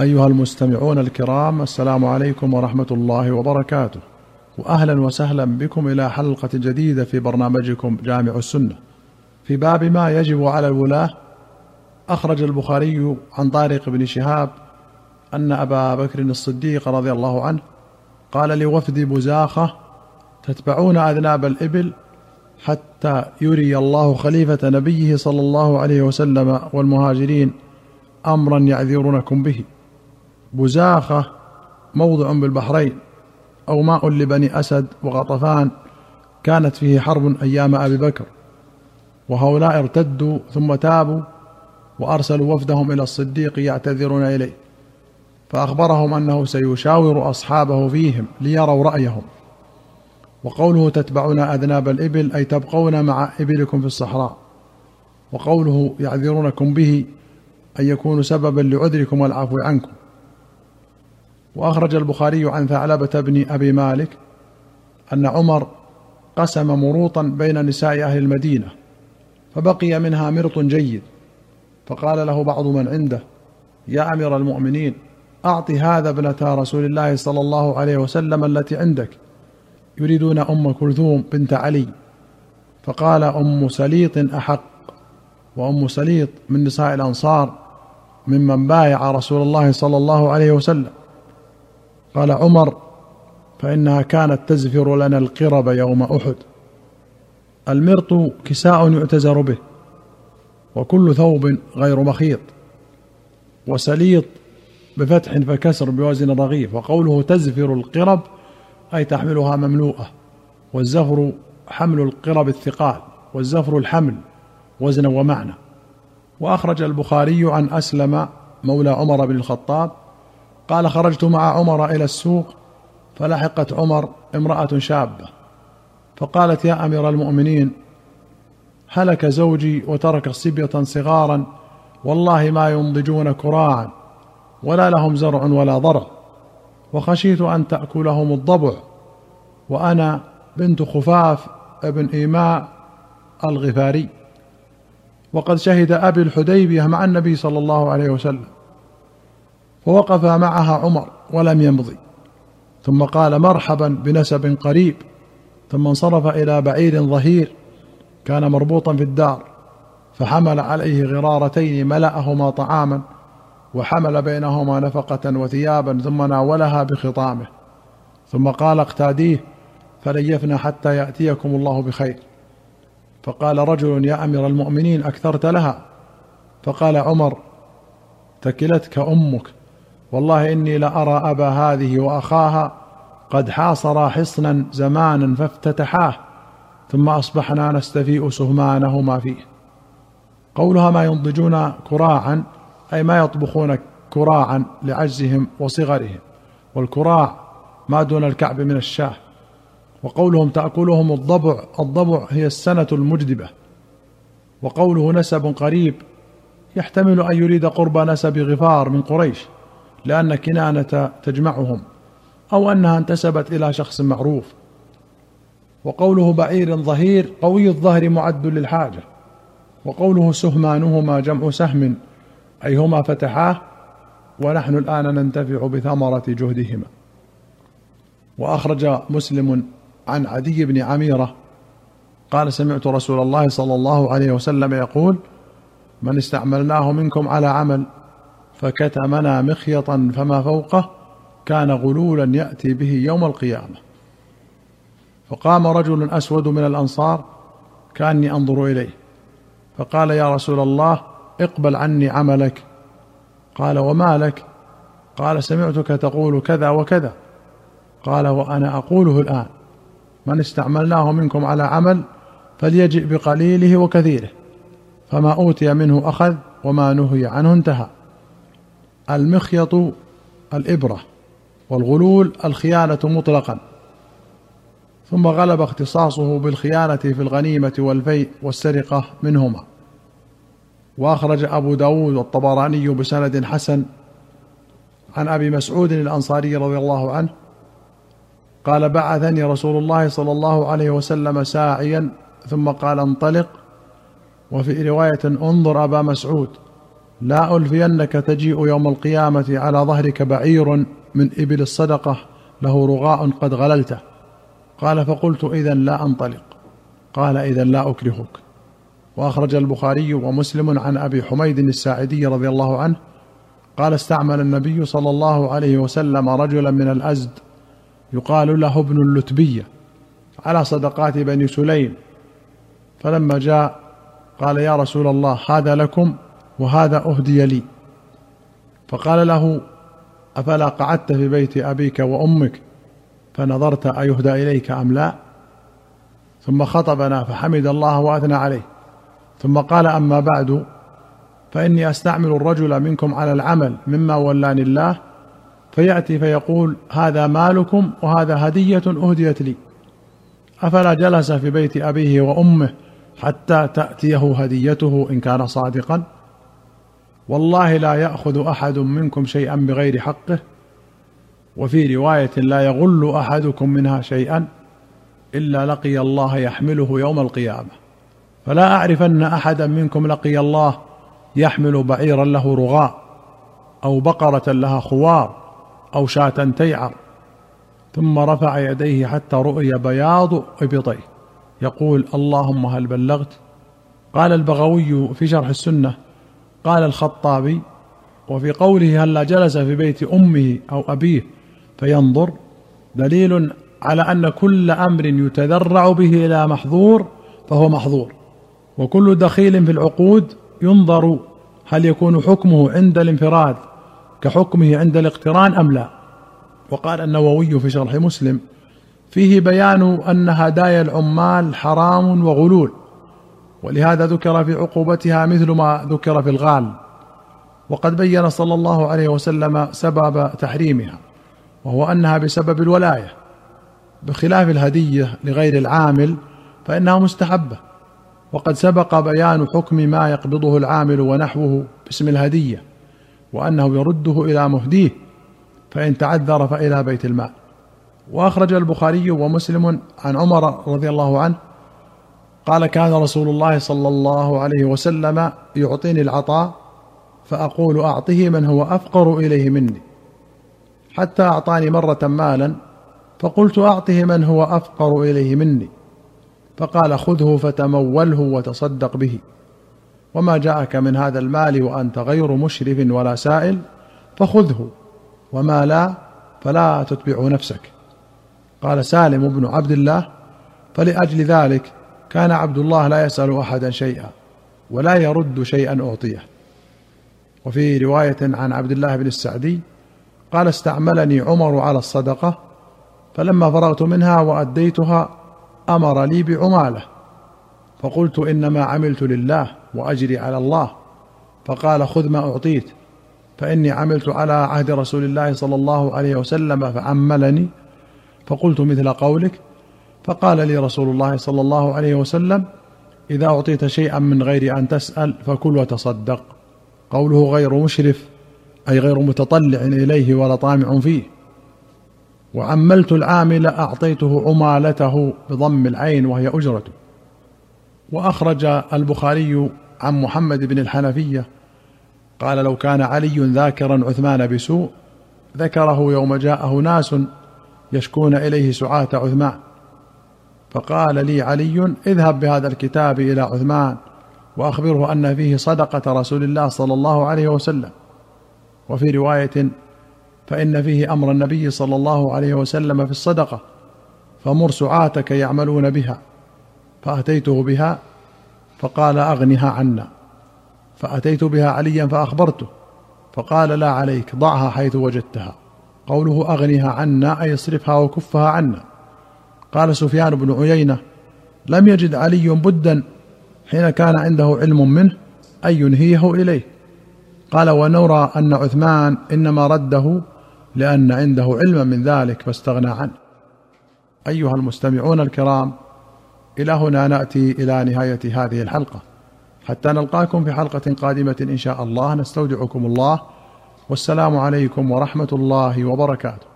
أيها المستمعون الكرام السلام عليكم ورحمة الله وبركاته. وأهلا وسهلا بكم إلى حلقة جديدة في برنامجكم جامع السنة. في باب ما يجب على الولاة أخرج البخاري عن طارق بن شهاب أن أبا بكر الصديق رضي الله عنه قال لوفد بزاخة تتبعون أذناب الإبل حتى يري الله خليفة نبيه صلى الله عليه وسلم والمهاجرين أمرا يعذرونكم به. بزاخة موضع بالبحرين أو ماء لبني أسد وغطفان كانت فيه حرب أيام أبي بكر. وهؤلاء ارتدوا ثم تابوا وأرسلوا وفدهم إلى الصديق يعتذرون إليه. فأخبرهم أنه سيشاور أصحابه فيهم ليروا رأيهم. وقوله تتبعون أذناب الإبل أي تبقون مع إبلكم في الصحراء. وقوله يعذرونكم به أن يكونوا سببا لعذركم والعفو عنكم. وأخرج البخاري عن ثعلبه بن أبي مالك أن عمر قسم مروطا بين نساء أهل المدينة فبقي منها مرط جيد فقال له بعض من عنده يا أمير المؤمنين اعط هذا ابنة رسول الله صلى الله عليه وسلم التي عندك يريدون أم كلثوم بنت علي. فقال أم سليط أحق وأم سليط من نساء الأنصار ممن بايع رسول الله صلى الله عليه وسلم. قال عمر فإنها كانت تزفر لنا القرب يوم أحد. المرط كساء يعتزر به وكل ثوب غير مخيط وسليط بفتح فكسر بوزن رغيف وقوله تزفر القرب أي تحملها مملوءة والزفر حمل القرب الثقال والزفر الحمل وزنا ومعنى. وأخرج البخاري عن أسلم مولى عمر بن الخطاب قال خرجت مع عمر إلى السوق فلحقت عمر امرأة شابة فقالت يا أمير المؤمنين هلك زوجي وترك صبية صغارا والله ما ينضجون كراعا ولا لهم زرع ولا ضرع وخشيت أن تأكلهم الضبع وأنا بنت خفاف ابن إيماء الغفاري وقد شهد أبي الحديبية مع النبي صلى الله عليه وسلم فوقف معها عمر ولم يمضي. ثم قال مرحبا بنسب قريب. ثم انصرف إلى بعير ظهير كان مربوطا في الدار فحمل عليه غرارتين ملأهما طعاما وحمل بينهما نفقة وثيابا ثم ناولها بخطامه. ثم قال اقتاديه فليفنا حتى يأتيكم الله بخير. فقال رجل يا أمير المؤمنين أكثرت لها. فقال عمر تكلتك أمك. والله إني لأرى أبا هذه وأخاها قد حاصرا حصنا زمانا فافتتحاه ثم أصبحنا نستفيء سهمانهما فيه. قولها ما ينضجون كراعا أي ما يطبخون كراعا لعجزهم وصغرهم والكراع ما دون الكعب من الشاه. وقولهم تأكلهم الضبع الضبع هي السنة المجدبة. وقوله نسب قريب يحتمل أن يريد قرب نسب غفار من قريش. لأن كنانة تجمعهم أو أنها انتسبت إلى شخص معروف. وقوله بعير ظهير قوي الظهر معد للحاجة. وقوله سهمانهما جمع سهم أي هما فتحاه ونحن الآن ننتفع بثمرة جهدهما. وأخرج مسلم عن عدي بن عميرة قال سمعت رسول الله صلى الله عليه وسلم يقول من استعملناه منكم على عمل فكتمنا مخيطا فما فوقه كان غلولا يأتي به يوم القيامة. فقام رجل أسود من الأنصار كأني أنظر إليه فقال يا رسول الله اقبل عني عملك. قال وما لك؟ قال سمعتك تقول كذا وكذا. قال وأنا أقوله الآن من استعملناه منكم على عمل فليجئ بقليله وكثيره فما أوتي منه أخذ وما نهي عنه انتهى. المخيط الإبرة والغلول الخيانة مطلقا. ثم غلب اختصاصه بالخيانة في الغنيمة والفيء والسرقة منهما. وأخرج أبو داود والطبراني بسند حسن عن أبي مسعود الأنصاري رضي الله عنه قال بعثني رسول الله صلى الله عليه وسلم ساعيا ثم قال انطلق. وفي رواية انظر أبا مسعود. لا ألفينك تجيء يوم القيامة على ظهرك بعير من إبل الصدقة له رغاء قد غللته. قال فقلت اذا لا أنطلق. قال اذا لا أكرهك. وأخرج البخاري ومسلم عن أبي حميد الساعدي رضي الله عنه قال استعمل النبي صلى الله عليه وسلم رجلا من الأزد يقال له ابن اللتبيه على صدقات بني سليم. فلما جاء قال يا رسول الله هذا لكم؟ وهذا أهدي لي. فقال له أفلا قعدت في بيت أبيك وأمك فنظرت أيهدى إليك أم لا؟ ثم خطبنا فحمد الله وأثنى عليه. ثم قال أما بعد فإني أستعمل الرجل منكم على العمل مما ولاني الله فيأتي فيقول هذا مالكم وهذا هدية أهديت لي. أفلا جلس في بيت أبيه وأمه حتى تأتيه هديته إن كان صادقا؟ والله لا يأخذ أحد منكم شيئا بغير حقه وفي رواية لا يغل أحدكم منها شيئا إلا لقي الله يحمله يوم القيامة. فلا اعرفن احدا منكم لقي الله يحمل بعيرا له رغاء أو بقرة لها خوار أو شاة تيعر. ثم رفع يديه حتى رؤي بياض إبطيه. يقول اللهم هل بلغت؟ قال البغوي في شرح السنة قال الخطابي وفي قوله هلا جلس في بيت أمه أو أبيه؟ فينظر. دليل على أن كل أمر يتذرع به إلى محظور فهو محظور. وكل دخيل في العقود ينظر هل يكون حكمه عند الانفراد كحكمه عند الاقتران أم لا. وقال النووي في شرح مسلم فيه بيان أن هدايا العمال حرام وغلول. ولهذا ذكر في عقوبتها مثل ما ذكر في الغال. وقد بين صلى الله عليه وسلم سبب تحريمها وهو أنها بسبب الولاية بخلاف الهدية لغير العامل فإنها مستحبة. وقد سبق بيان حكم ما يقبضه العامل ونحوه باسم الهدية وأنه يرده إلى مهديه فإن تعذر فإلى بيت المال. وأخرج البخاري ومسلم عن عمر رضي الله عنه قال كان رسول الله صلى الله عليه وسلم يعطيني العطاء فأقول أعطه من هو أفقر إليه مني. حتى أعطاني مرة مالا فقلت أعطه من هو أفقر إليه مني. فقال خذه فتموله وتصدق به. وما جاءك من هذا المال وأنت غير مشرف ولا سائل فخذه وما لا فلا تتبع نفسك. قال سالم بن عبد الله فلأجل ذلك كان عبد الله لا يسأل أحدا شيئا ولا يرد شيئا أعطيه. وفي رواية عن عبد الله بن السعدي قال استعملني عمر على الصدقة فلما فرغت منها وأديتها أمر لي بعمالة. فقلت إنما عملت لله وأجري على الله. فقال خذ ما أعطيت فإني عملت على عهد رسول الله صلى الله عليه وسلم فعملني. فقلت مثل قولك فقال لي رسول الله صلى الله عليه وسلم إذا أعطيت شيئا من غير أن تسأل فكل وتصدق. قوله غير مشرف أي غير متطلع إليه ولا طامع فيه. وعملت العامل أعطيته عمالته بضم العين وهي أجرته. وأخرج البخاري عن محمد بن الحنفية قال لو كان علي ذاكرا عثمان بسوء ذكره يوم جاءه ناس يشكون إليه سعاة عثمان. فقال لي علي اذهب بهذا الكتاب إلى عثمان وأخبره أن فيه صدقة رسول الله صلى الله عليه وسلم. وفي رواية فإن فيه أمر النبي صلى الله عليه وسلم في الصدقة فمر سعاتك يعملون بها فأتيته بها فقال أغنها عنا. فأتيت بها عليا فأخبرته فقال لا عليك ضعها حيث وجدتها. قوله أغنها عنا أي اصرفها وكفها عنا. قال سفيان بن عيينة لم يجد علي بدا حين كان عنده علم منه أن ينهيه إليه. قال ونرى أن عثمان إنما رده لأن عنده علما من ذلك فاستغنى عنه. أيها المستمعون الكرام إلى هنا نأتي إلى نهاية هذه الحلقة. حتى نلقاكم في حلقة قادمة إن شاء الله نستودعكم الله والسلام عليكم ورحمة الله وبركاته.